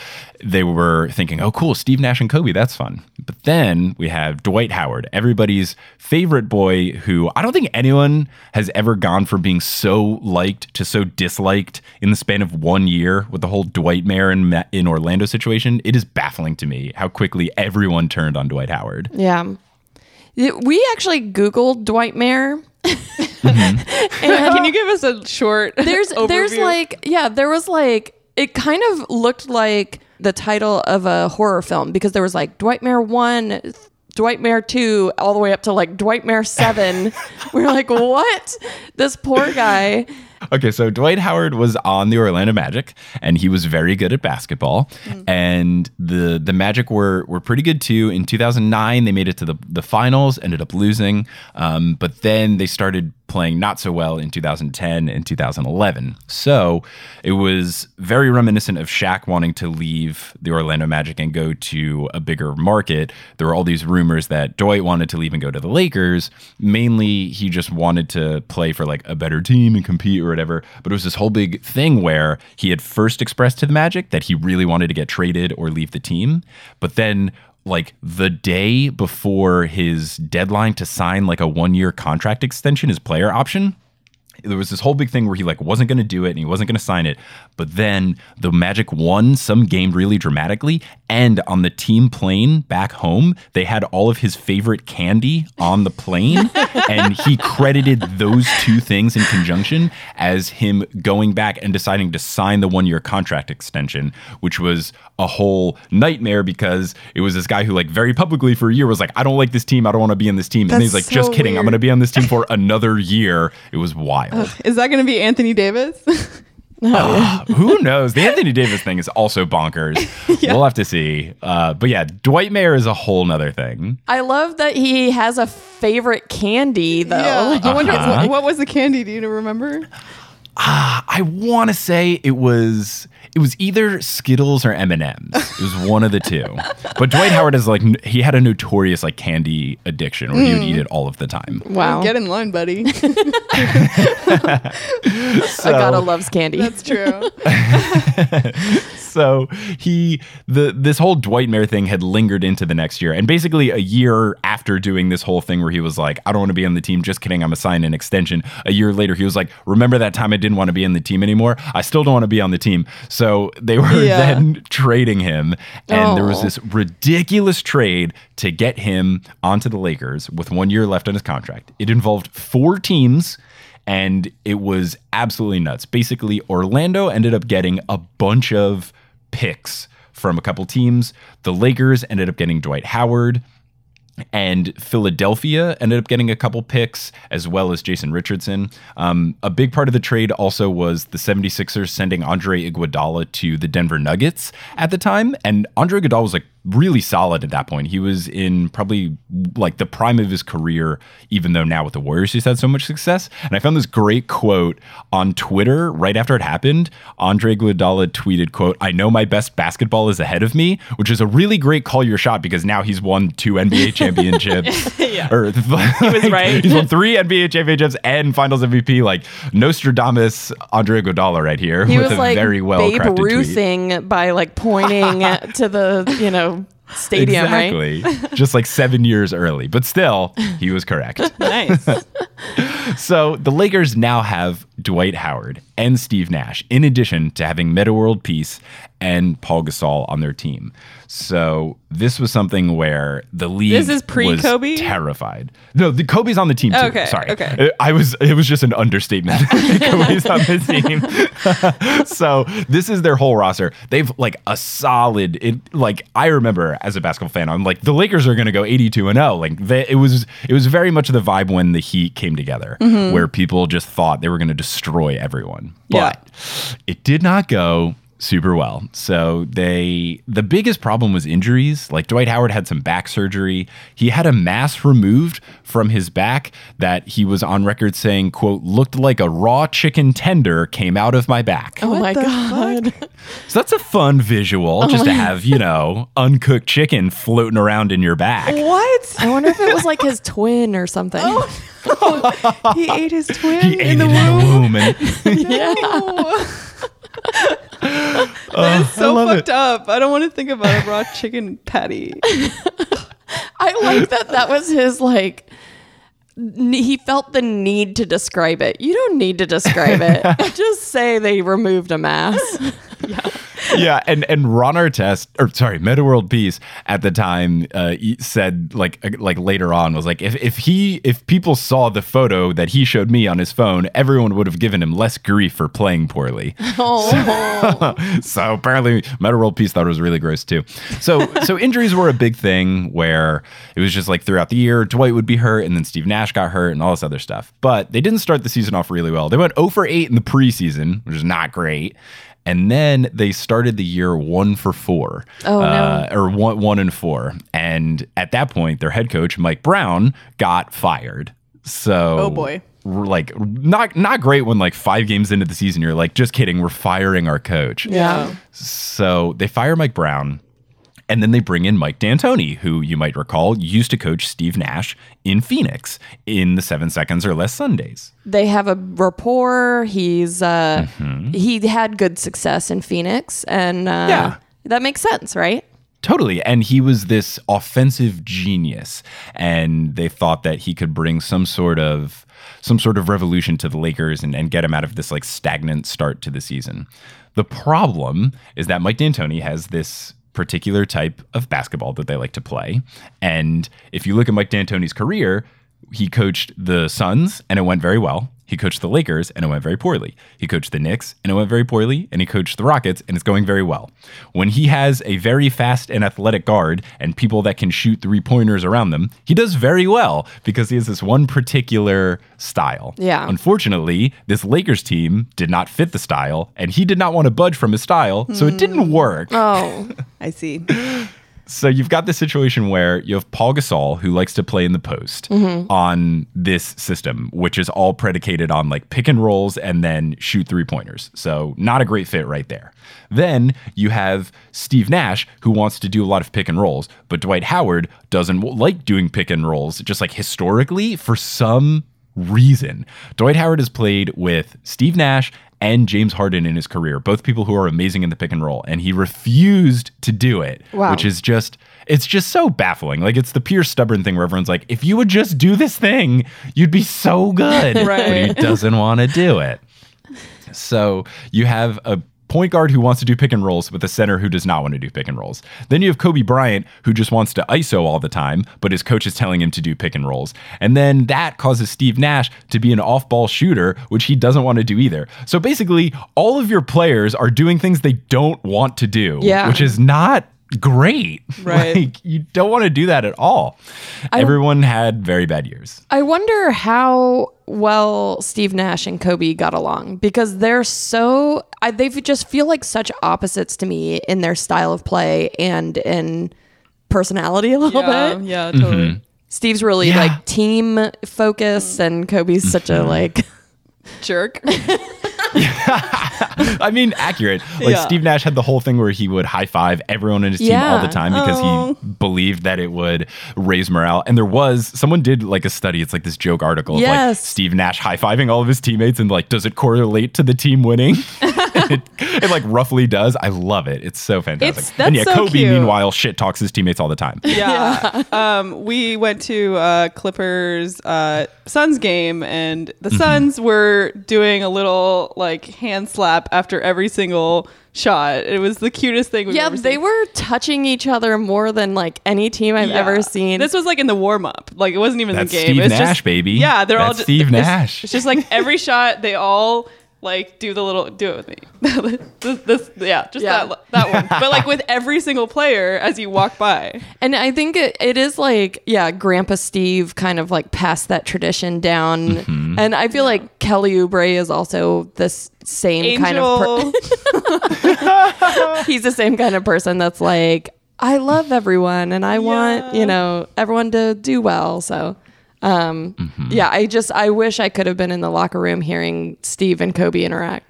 they were thinking, oh, cool, Steve Nash and Kobe, that's fun. But then we have Dwight Howard, everybody's favorite boy, who I don't think anyone has ever gone from being so liked to so disliked in the span of one year with the whole Dwightmare in, in Orlando situation. It is baffling to me how quickly everyone turned on Dwight Howard. Yeah. We actually Googled Dwightmare. Can you give us a short? There's there's like yeah, there was like it kind of looked like the title of a horror film because there was like Dwightmare 1, Dwightmare 2, all the way up to like Dwightmare 7. we were like, "What? This poor guy." Okay, so Dwight Howard was on the Orlando Magic, and he was very good at basketball. And the the Magic were were pretty good too. In 2009, they made it to the the finals, ended up losing, um, but then they started playing not so well in 2010 and 2011. So it was very reminiscent of Shaq wanting to leave the Orlando Magic and go to a bigger market. There were all these rumors that Dwight wanted to leave and go to the Lakers. Mainly, he just wanted to play for like a better team and compete or whatever. But it was this whole big thing where he had first expressed to the Magic that he really wanted to get traded or leave the team. But then like the day before his deadline to sign like a one year contract extension, his player option, there was this whole big thing where he like wasn't going to do it and he wasn't going to sign it but then the magic won some game really dramatically and on the team plane back home they had all of his favorite candy on the plane and he credited those two things in conjunction as him going back and deciding to sign the one year contract extension which was a whole nightmare because it was this guy who like very publicly for a year was like i don't like this team. I don't want to be in this team. And he's like That's just so kidding. I'm going to be on this team for another year. It was wild Is that going to be Anthony Davis? Who knows? The Anthony Davis thing is also bonkers. We'll have to see. Uh, but yeah, Dwightmare is a whole nother thing. I love that he has a favorite candy though. yeah. I wonder Uh-huh. what, what was the candy? Do you remember? I want to say it was it was either Skittles or M and M's. It was one of the two. But Dwight Howard is like he had a notorious like candy addiction where he would mm. eat it all of the time. Wow. Get in line, buddy. Agata loves candy. That's true. so he the this whole Dwightmare thing had lingered into the next year, and basically a year after doing this whole thing where he was like, "I don't want to be on the team." Just kidding, I'm assigned an extension. A year later, he was like, "Remember that time I didn't want to be in the team anymore? I still don't want to be on the team." So they were Yeah. then trading him, and there was Oh. this ridiculous trade to get him onto the Lakers with one year left on his contract. It involved four teams and it was absolutely nuts. Basically, Orlando ended up getting a bunch of picks from a couple teams. The Lakers ended up getting Dwight Howard. And Philadelphia ended up getting a couple picks as well as Jason Richardson. Um, a big part of the trade also was the 76ers sending Andre Iguodala to the Denver Nuggets at the time. And Andre Iguodala was like really solid at that point. He was in probably like the prime of his career, even though now with the Warriors he's had so much success. And I found this great quote on Twitter right after it happened. Andre Iguodala tweeted, "quote I know my best basketball is ahead of me," which is a really great call your shot because now he's won two NBA championships. Yeah. or he was right. He's won three NBA championships and Finals MVP. Like Nostradamus, Andre Iguodala right here He with was a like very well Babe. Ruthing by like pointing to the you know stadium, right? exactly. Just like seven years early, but still, he was correct. Nice. so the Lakers now have Dwight Howard and Steve Nash, in addition to having Metta World Peace and Pau Gasol on their team. So this was something where the league This is pre-Kobe? was terrified. No, the Kobe's on the team too. Okay, Sorry, okay. I was. It was just an understatement. Kobe's on the team. so this is their whole roster. They've like a solid. It, like I remember as a basketball fan, I'm like the Lakers are going to go 82 and 0. Like they, it was. It was very much the vibe when the Heat came together, Mm-hmm. where people just thought they were going to destroy everyone. Yeah. But it did not go super well. So they the biggest problem was injuries. Like Dwight Howard had some back surgery. He had a mass removed from his back that he was on record saying, quote, looked like a raw chicken tender came out of my back. Oh my god! So that's a fun visual oh just to have, you know, uncooked chicken floating around in your back. what? I wonder if it was like his twin or something. Oh. He ate his twin He in it the in womb. the womb and That is uh, so love fucked up. I don't want to think about a raw chicken patty. I like that. That was his like. He felt the need to describe it. You don't need to describe it. Just say they removed a mass. yeah, and and Ron Artest, or sorry, Metta World Peace at the time uh, said like uh, like later on was like if if he if people saw the photo that he showed me on his phone, everyone would have given him less grief for playing poorly. Oh, so apparently Metta World Peace thought it was really gross too. So so injuries were a big thing where it was just like throughout the year Dwight would be hurt and then Steve Nash got hurt and all this other stuff. But they didn't start the season off really well. They went 0 for 8 in the preseason, which is not great. And then they started the year one for four. Oh, no. uh, Or one one and four. And at that point, their head coach, Mike Brown, got fired. So Oh, boy. like not not great when like five games into the season you're like just kidding we're firing our coach yeah. so they fire mike brown and then they bring in mike d'antoni who you might recall used to coach steve nash in phoenix in the seven seconds or less sundays They have a rapport. He's uh, Mm-hmm. he had good success in Phoenix, and uh, Yeah. that makes sense, right? Totally. And he was this offensive genius. And they thought that he could bring some sort of some sort of revolution to the Lakers and, and get him out of this like stagnant start to the season. The problem is that Mike D'Antoni has this particular type of basketball that they like to play. And if you look at Mike D'Antoni's career, he coached the Suns and it went very well. He coached the Lakers and it went very poorly. He coached the Knicks and it went very poorly. And he coached the Rockets and it's going very well. When he has a very fast and athletic guard and people that can shoot three pointers around them, he does very well because he has this one particular style. Yeah. Unfortunately, this Lakers team did not fit the style and he did not want to budge from his style. So it didn't work. Oh, I see. So you've got this situation where you have Pau Gasol who likes to play in the post mm-hmm. on this system, which is all predicated on like pick and rolls and then shoot three pointers. So not a great fit right there. Then you have Steve Nash who wants to do a lot of pick and rolls, but Dwight Howard doesn't like doing pick and rolls. Just like historically, for some reason, Dwight Howard has played with Steve Nash and James Harden in his career, both people who are amazing in the pick and roll, and he refused to do it, Wow. which is just it's just so baffling. Like it's the pure stubborn thing where everyone's like, if you would just do this thing, you'd be so good. Right. But he doesn't want to do it. So you have a point guard who wants to do pick and rolls with a center who does not want to do pick and rolls. Then you have Kobe Bryant who just wants to ISO all the time, but his coach is telling him to do pick and rolls. And then that causes Steve Nash to be an off-ball shooter, which he doesn't want to do either. So basically, all of your players are doing things they don't want to do, Yeah. which is not great. Right. Like you don't want to do that at all. Everyone had very bad years. I wonder how well Steve Nash and Kobe got along because they're so I, they just feel like such opposites to me in their style of play and in personality a little yeah, bit. yeah, mm-hmm. totally. Steve's really Yeah. like team focused, and Kobe's such a mm-hmm. like. Jerk. I mean, accurate. Like Yeah. Steve Nash had the whole thing where he would high five everyone in his team all the time because Oh. he believed that it would raise morale. And there was someone did like a study. It's like this joke article of like Steve Nash high fiving all of his teammates and like, does it correlate to the team winning? it, it like roughly does. I love it. It's so fantastic. It's- and yeah, so Kobe cute. meanwhile shit talks his teammates all the time. Yeah. um, we went to uh, Clippers uh, Suns game, and the Mm-hmm. Suns were doing a little like hand slap after every single shot. It was the cutest thing. We've Yeah, ever they seen. were touching each other more than like any team I've Yeah. ever seen. This was like in the warm up. Like it wasn't even That's the game. Steve It was Nash, just, baby. Yeah, they're all just Steve it's- Nash. It's just like every shot they all like do the little do it with me. this, this yeah, just Yeah. that that one. But like with every single player as you walk by. And I think it, it is like, yeah, Grandpa Steve kind of like passed that tradition down. Mm-hmm. And I feel like Kelly Oubre is also this same kind of per- he's the same kind of person that's like, I love everyone and I want, you know, everyone to do well. So um Mm-hmm. yeah, I just I wish I could have been in the locker room hearing Steve and Kobe interact.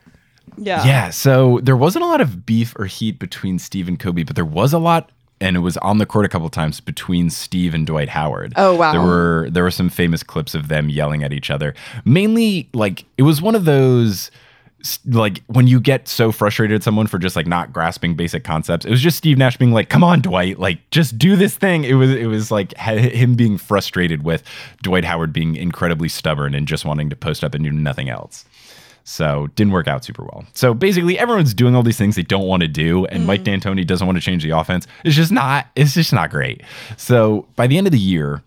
yeah. Yeah, so there wasn't a lot of beef or heat between Steve and Kobe, but there was a lot and it was on the court a couple times between Steve and Dwight Howard. Oh, wow. There were there were some famous clips of them yelling at each other. Mainly like it was one of those s- like when you get so frustrated at someone for just like not grasping basic concepts. It was just Steve Nash being like, "Come on, Dwight, like just do this thing." It was it was like him being frustrated with Dwight Howard being incredibly stubborn and just wanting to post up and do nothing else. So didn't work out super well. So basically everyone's doing all these things they don't want to do and Mike mm. D'Antoni doesn't want to change the offense. It's just not it's just not great. So by the end of the year,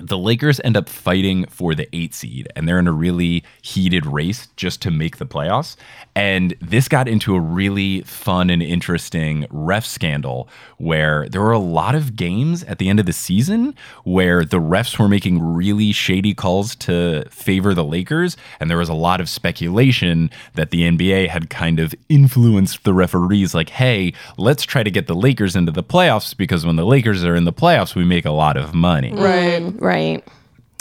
the Lakers end up fighting for the eight seed, and they're in a really heated race just to make the playoffs. And this got into a really fun and interesting ref scandal where there were a lot of games at the end of the season where the refs were making really shady calls to favor the Lakers. And there was a lot of speculation that the NBA had kind of influenced the referees, like, hey, let's try to get the Lakers into the playoffs because when the Lakers are in the playoffs, we make a lot of money Right. Mm, Right.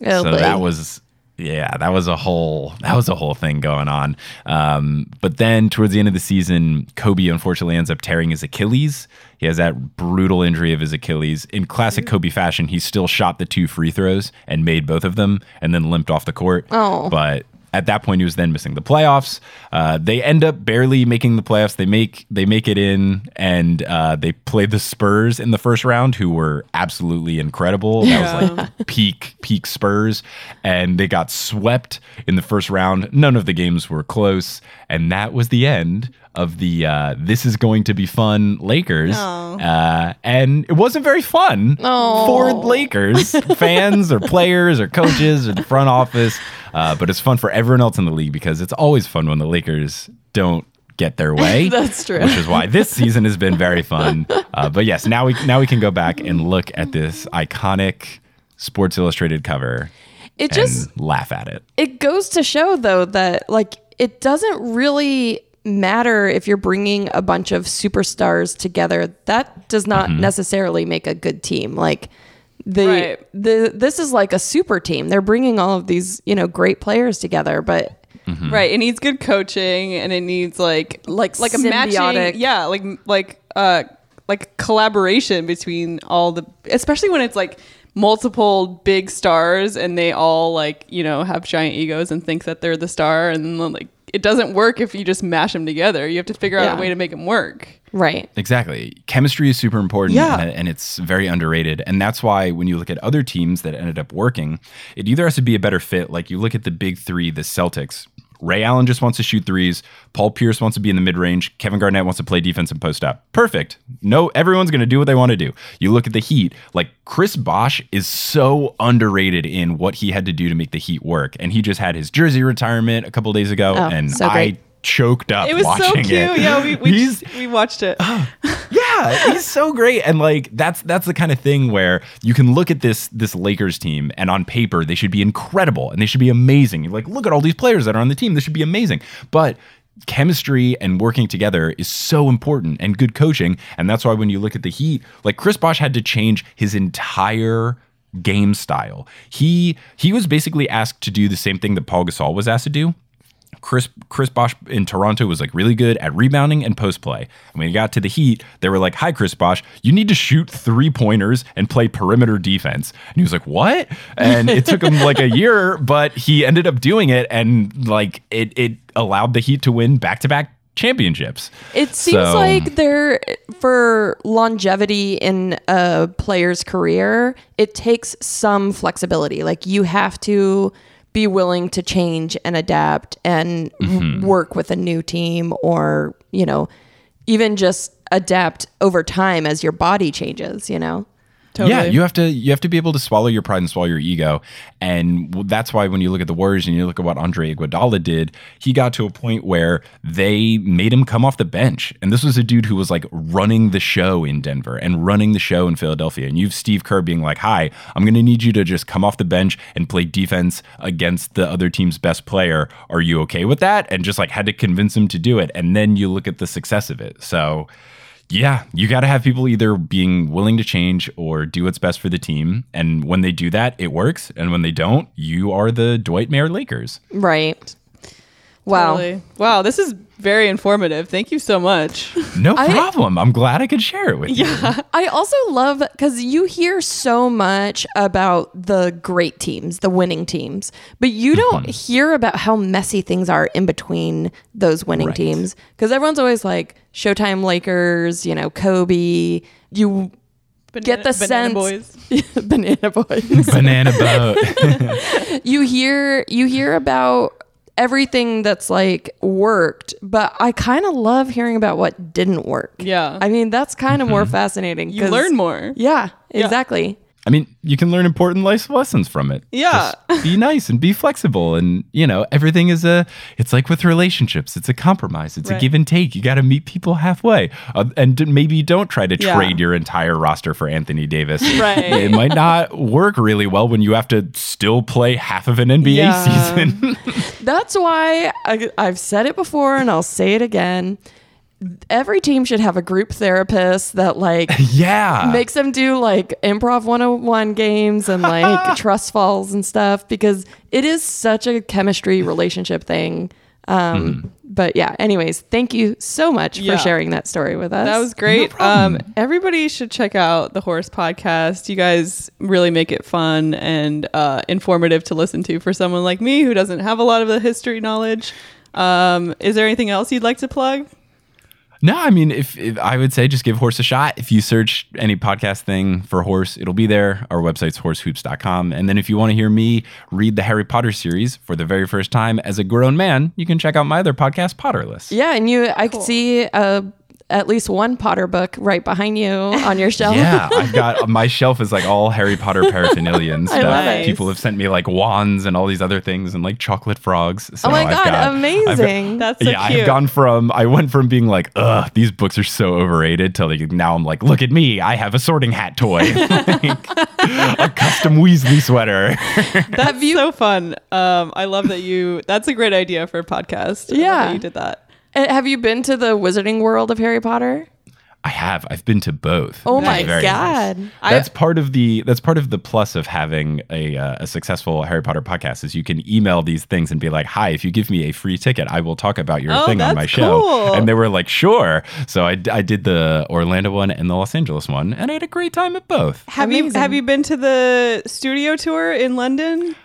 Oh, so that was yeah that was a whole that was a whole thing going on. Um, but then towards the end of the season kobe unfortunately ends up tearing his achilles. He has that brutal injury of his achilles. In classic kobe fashion he still shot the two free throws and made both of them and then limped off the court. Oh. but at that point he was then missing the playoffs. Uh, they end up barely making the playoffs. They make they make it in and uh, they play the spurs in the first round who were absolutely incredible. That was like peak peak spurs. And they got swept in the first round. None of the games were close. And that was the end of the uh, this is going to be fun lakers. Uh, and it wasn't very fun for lakers fans or players or coaches or the front office uh, but it's fun for everyone else in the league because it's always fun when the lakers don't get their way That's true. which is why this season has been very fun. Uh, but yes, now we now we can go back and look at this iconic Sports Illustrated cover It and just laugh at it. it goes to show though that like it doesn't really matter if you're bringing a bunch of superstars together that does not Mm-hmm. necessarily make a good team like the Right. the this is like a super team they're bringing all of these you know great players together but Mm-hmm. Right. It needs good coaching and it needs like Like like a symbiotic- matching yeah, like like uh like collaboration between all the especially when it's like multiple big stars and they all like, you know, have giant egos and think that they're the star and then like it doesn't work if you just mash them together. You have to figure out Yeah. a way to make them work. Right Exactly. Chemistry is super important Yeah. and, and it's very underrated. And that's why when you look at other teams that ended up working, it either has to be a better fit. Like you look at the big three, the Celtics. Ray Allen just wants to shoot threes. Paul Pierce wants to be in the mid range. Kevin Garnett wants to play defense and post up. Perfect. No, everyone's going to do what they want to do. You look at the Heat, like Chris Bosh is so underrated in what he had to do to make the Heat work. And he just had his jersey retirement a couple days ago. Oh, and so I great. Choked up It was so cute. it. Yeah, we we, He's- we watched it. yeah, he's so great, and like that's that's the kind of thing where you can look at this this Lakers team, and on paper they should be incredible and they should be amazing. You're like, look at all these players that are on the team; This should be amazing. But chemistry and working together is so important and good coaching. And that's why when you look at the Heat, like Chris Bosh had to change his entire game style. He he was basically asked to do the same thing that Pau Gasol was asked to do. Chris Chris Bosh in Toronto was like really good at rebounding and post play. And when he got to the Heat, they were like, "Hi, Chris Bosh, you need to shoot three pointers and play perimeter defense." And he was like, "What?" And it took him like a year, but he ended up doing it, and like it it allowed the Heat to win back to back championships. It seems So- like there for longevity in a player's career, it takes some flexibility. Like you have to be willing to change and adapt and Mm-hmm. work with a new team or, you know, even just adapt over time as your body changes, you know. Totally. Yeah, you have to you have to be able to swallow your pride and swallow your ego, and that's why when you look at the Warriors and you look at what Andre Iguodala did, he got to a point where they made him come off the bench, and this was a dude who was like running the show in Denver and running the show in Philadelphia, and you've Steve Kerr being like, "Hi, I'm going to need you to just come off the bench and play defense against the other team's best player. Are you okay with that?" And just like had to convince him to do it, and then you look at the success of it. So. Yeah, you got to have people either being willing to change or do what's best for the team. And when they do that, it works. And when they don't, you are the Dwightmare Lakers. Right. Wow. Totally. Wow, this is very informative. Thank you so much. No problem. I'm glad I could share it with you. Yeah. I also love because you hear so much about the great teams, the winning teams, but you don't Mm-hmm. hear about how messy things are in between those winning Right. teams. Because everyone's always like Showtime Lakers, you know, Kobe. You get the Banana sense Boys. banana boys. Banana boat. you hear you hear about everything that's like worked, but I kind of love hearing about what didn't work. Yeah. I mean that's kind of Mm-hmm. more fascinating. You learn more. Yeah, exactly. I mean, you can learn important life lessons from it. Yeah. Just be nice and be flexible. And, you know, everything is a, it's like with relationships, it's a compromise, it's a give and take. You got to meet people halfway. Uh, and maybe you don't try to Yeah. trade your entire roster for Anthony Davis. Right. It might not work really well when you have to still play half of an NBA Yeah. season. That's why I, I've said it before and I'll say it again. Every team should have a group therapist that like yeah. makes them do like improv 101 games and like trust falls and stuff because it is such a chemistry relationship thing. Um, But yeah, anyways, thank you so much Yeah. for sharing that story with us. That was great. um, everybody should check out the Horse Podcast. You guys really make it fun and uh, informative to listen to for someone like me who doesn't have a lot of the history knowledge. Um, is there anything else you'd like to plug? No, I mean, if, if I would say just give horse a shot. If you search any podcast thing for horse, it'll be there. Our website's horsehoops.com. And then if you want to hear me read the Harry Potter series for the very first time as a grown man, you can check out my other podcast, Potterless. yeah, and you, I could see uh, at least one Potter book right behind you on your shelf. Yeah, I've got my shelf is like all Harry Potter paraphernalia and stuff. love it. People have sent me like wands and all these other things and like chocolate frogs. So Oh my I've god, got- I've- amazing! That's so yeah, cute. I've gone from I went from being like, ugh, these books are so overrated to like now I'm like, look at me, I have a sorting hat toy, like, a custom Weasley sweater. That's so fun. Um, I love that you. That's a great idea for a podcast. I love Yeah. that you did that. Uh, Have you been to the Wizarding World of Harry Potter? I have. I've been to both. Oh my very god! nice. That's part of the that's part of the plus of having a uh, a successful Harry Potter podcast is you can email these things and be like, "Hi, if you give me a free ticket, I will talk about your Oh, thing on my show." cool. And they were like, "Sure." So I, I did the Orlando one and the Los Angeles one, and I had a great time at both. Have you have you been to the studio tour in London?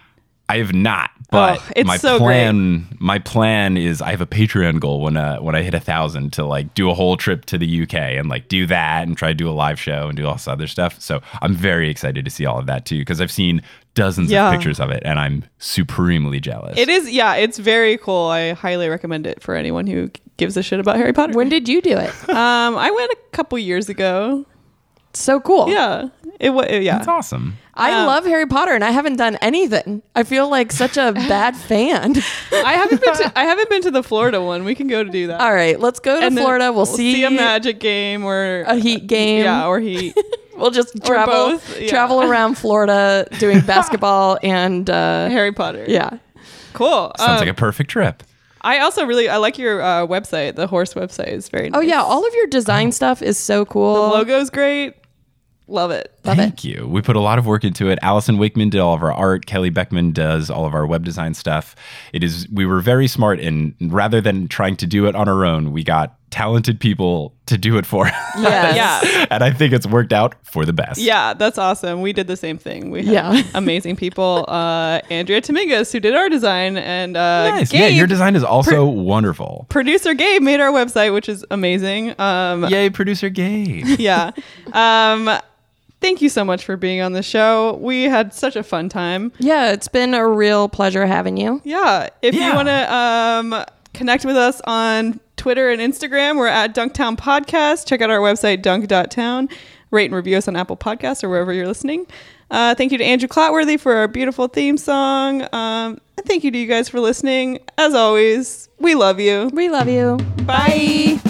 I have not, but Oh, it's my so plan my plan is I have a Patreon goal when uh when I hit a thousand to like do a whole trip to the UK and like do that and try to do a live show and do all this other stuff. So I'm very excited to see all of that too because I've seen dozens Yeah. of pictures of it and I'm supremely jealous. It is, yeah, it's very cool. I highly recommend it for anyone who gives a shit about Harry Potter. When did you do it? um, I went a couple years ago. So cool. Yeah, it was. Yeah, It's awesome. I Um, love Harry Potter and I haven't done anything. I feel like such a bad fan. I haven't been to. I haven't been to the Florida one. We can go to do that. All right, let's go to And Florida. We'll, see, a magic game or a Heat game. Yeah, or heat. We'll just travel both, yeah. travel around Florida doing basketball and uh, Harry Potter. yeah. cool. Sounds Um, like a perfect trip. I also really I like your uh, website. The horse website is very. Nice. Oh nice. yeah, all of your design stuff is so cool. the logo's great. Love it. Love it. Thank you. We put a lot of work into it. Allison Wakeman did all of our art. Kelly Beckman does all of our web design stuff. It is we were very smart and rather than trying to do it on our own, we got talented people to do it for us. Yes. Yeah. and I think it's worked out for the best. Yeah, that's awesome. We did the same thing. We had Yeah. amazing people. Uh, Andrea Tomingus, who did our design, and uh, Nice. Gabe, yeah, your design is also wonderful. producer Gabe made our website, which is amazing. Um, Yay, producer Gabe. yeah. Um, thank you so much for being on the show. We had such a fun time. Yeah, it's been a real pleasure having you. Yeah. If you want to um, connect with us on Twitter and Instagram, we're at Dunktown Podcast. Check out our website, dunk.town. Rate and review us on Apple Podcasts or wherever you're listening. Uh, thank you to Andrew Clotworthy for our beautiful theme song. Um, and thank you to you guys for listening. As always, we love you. We love you. Bye.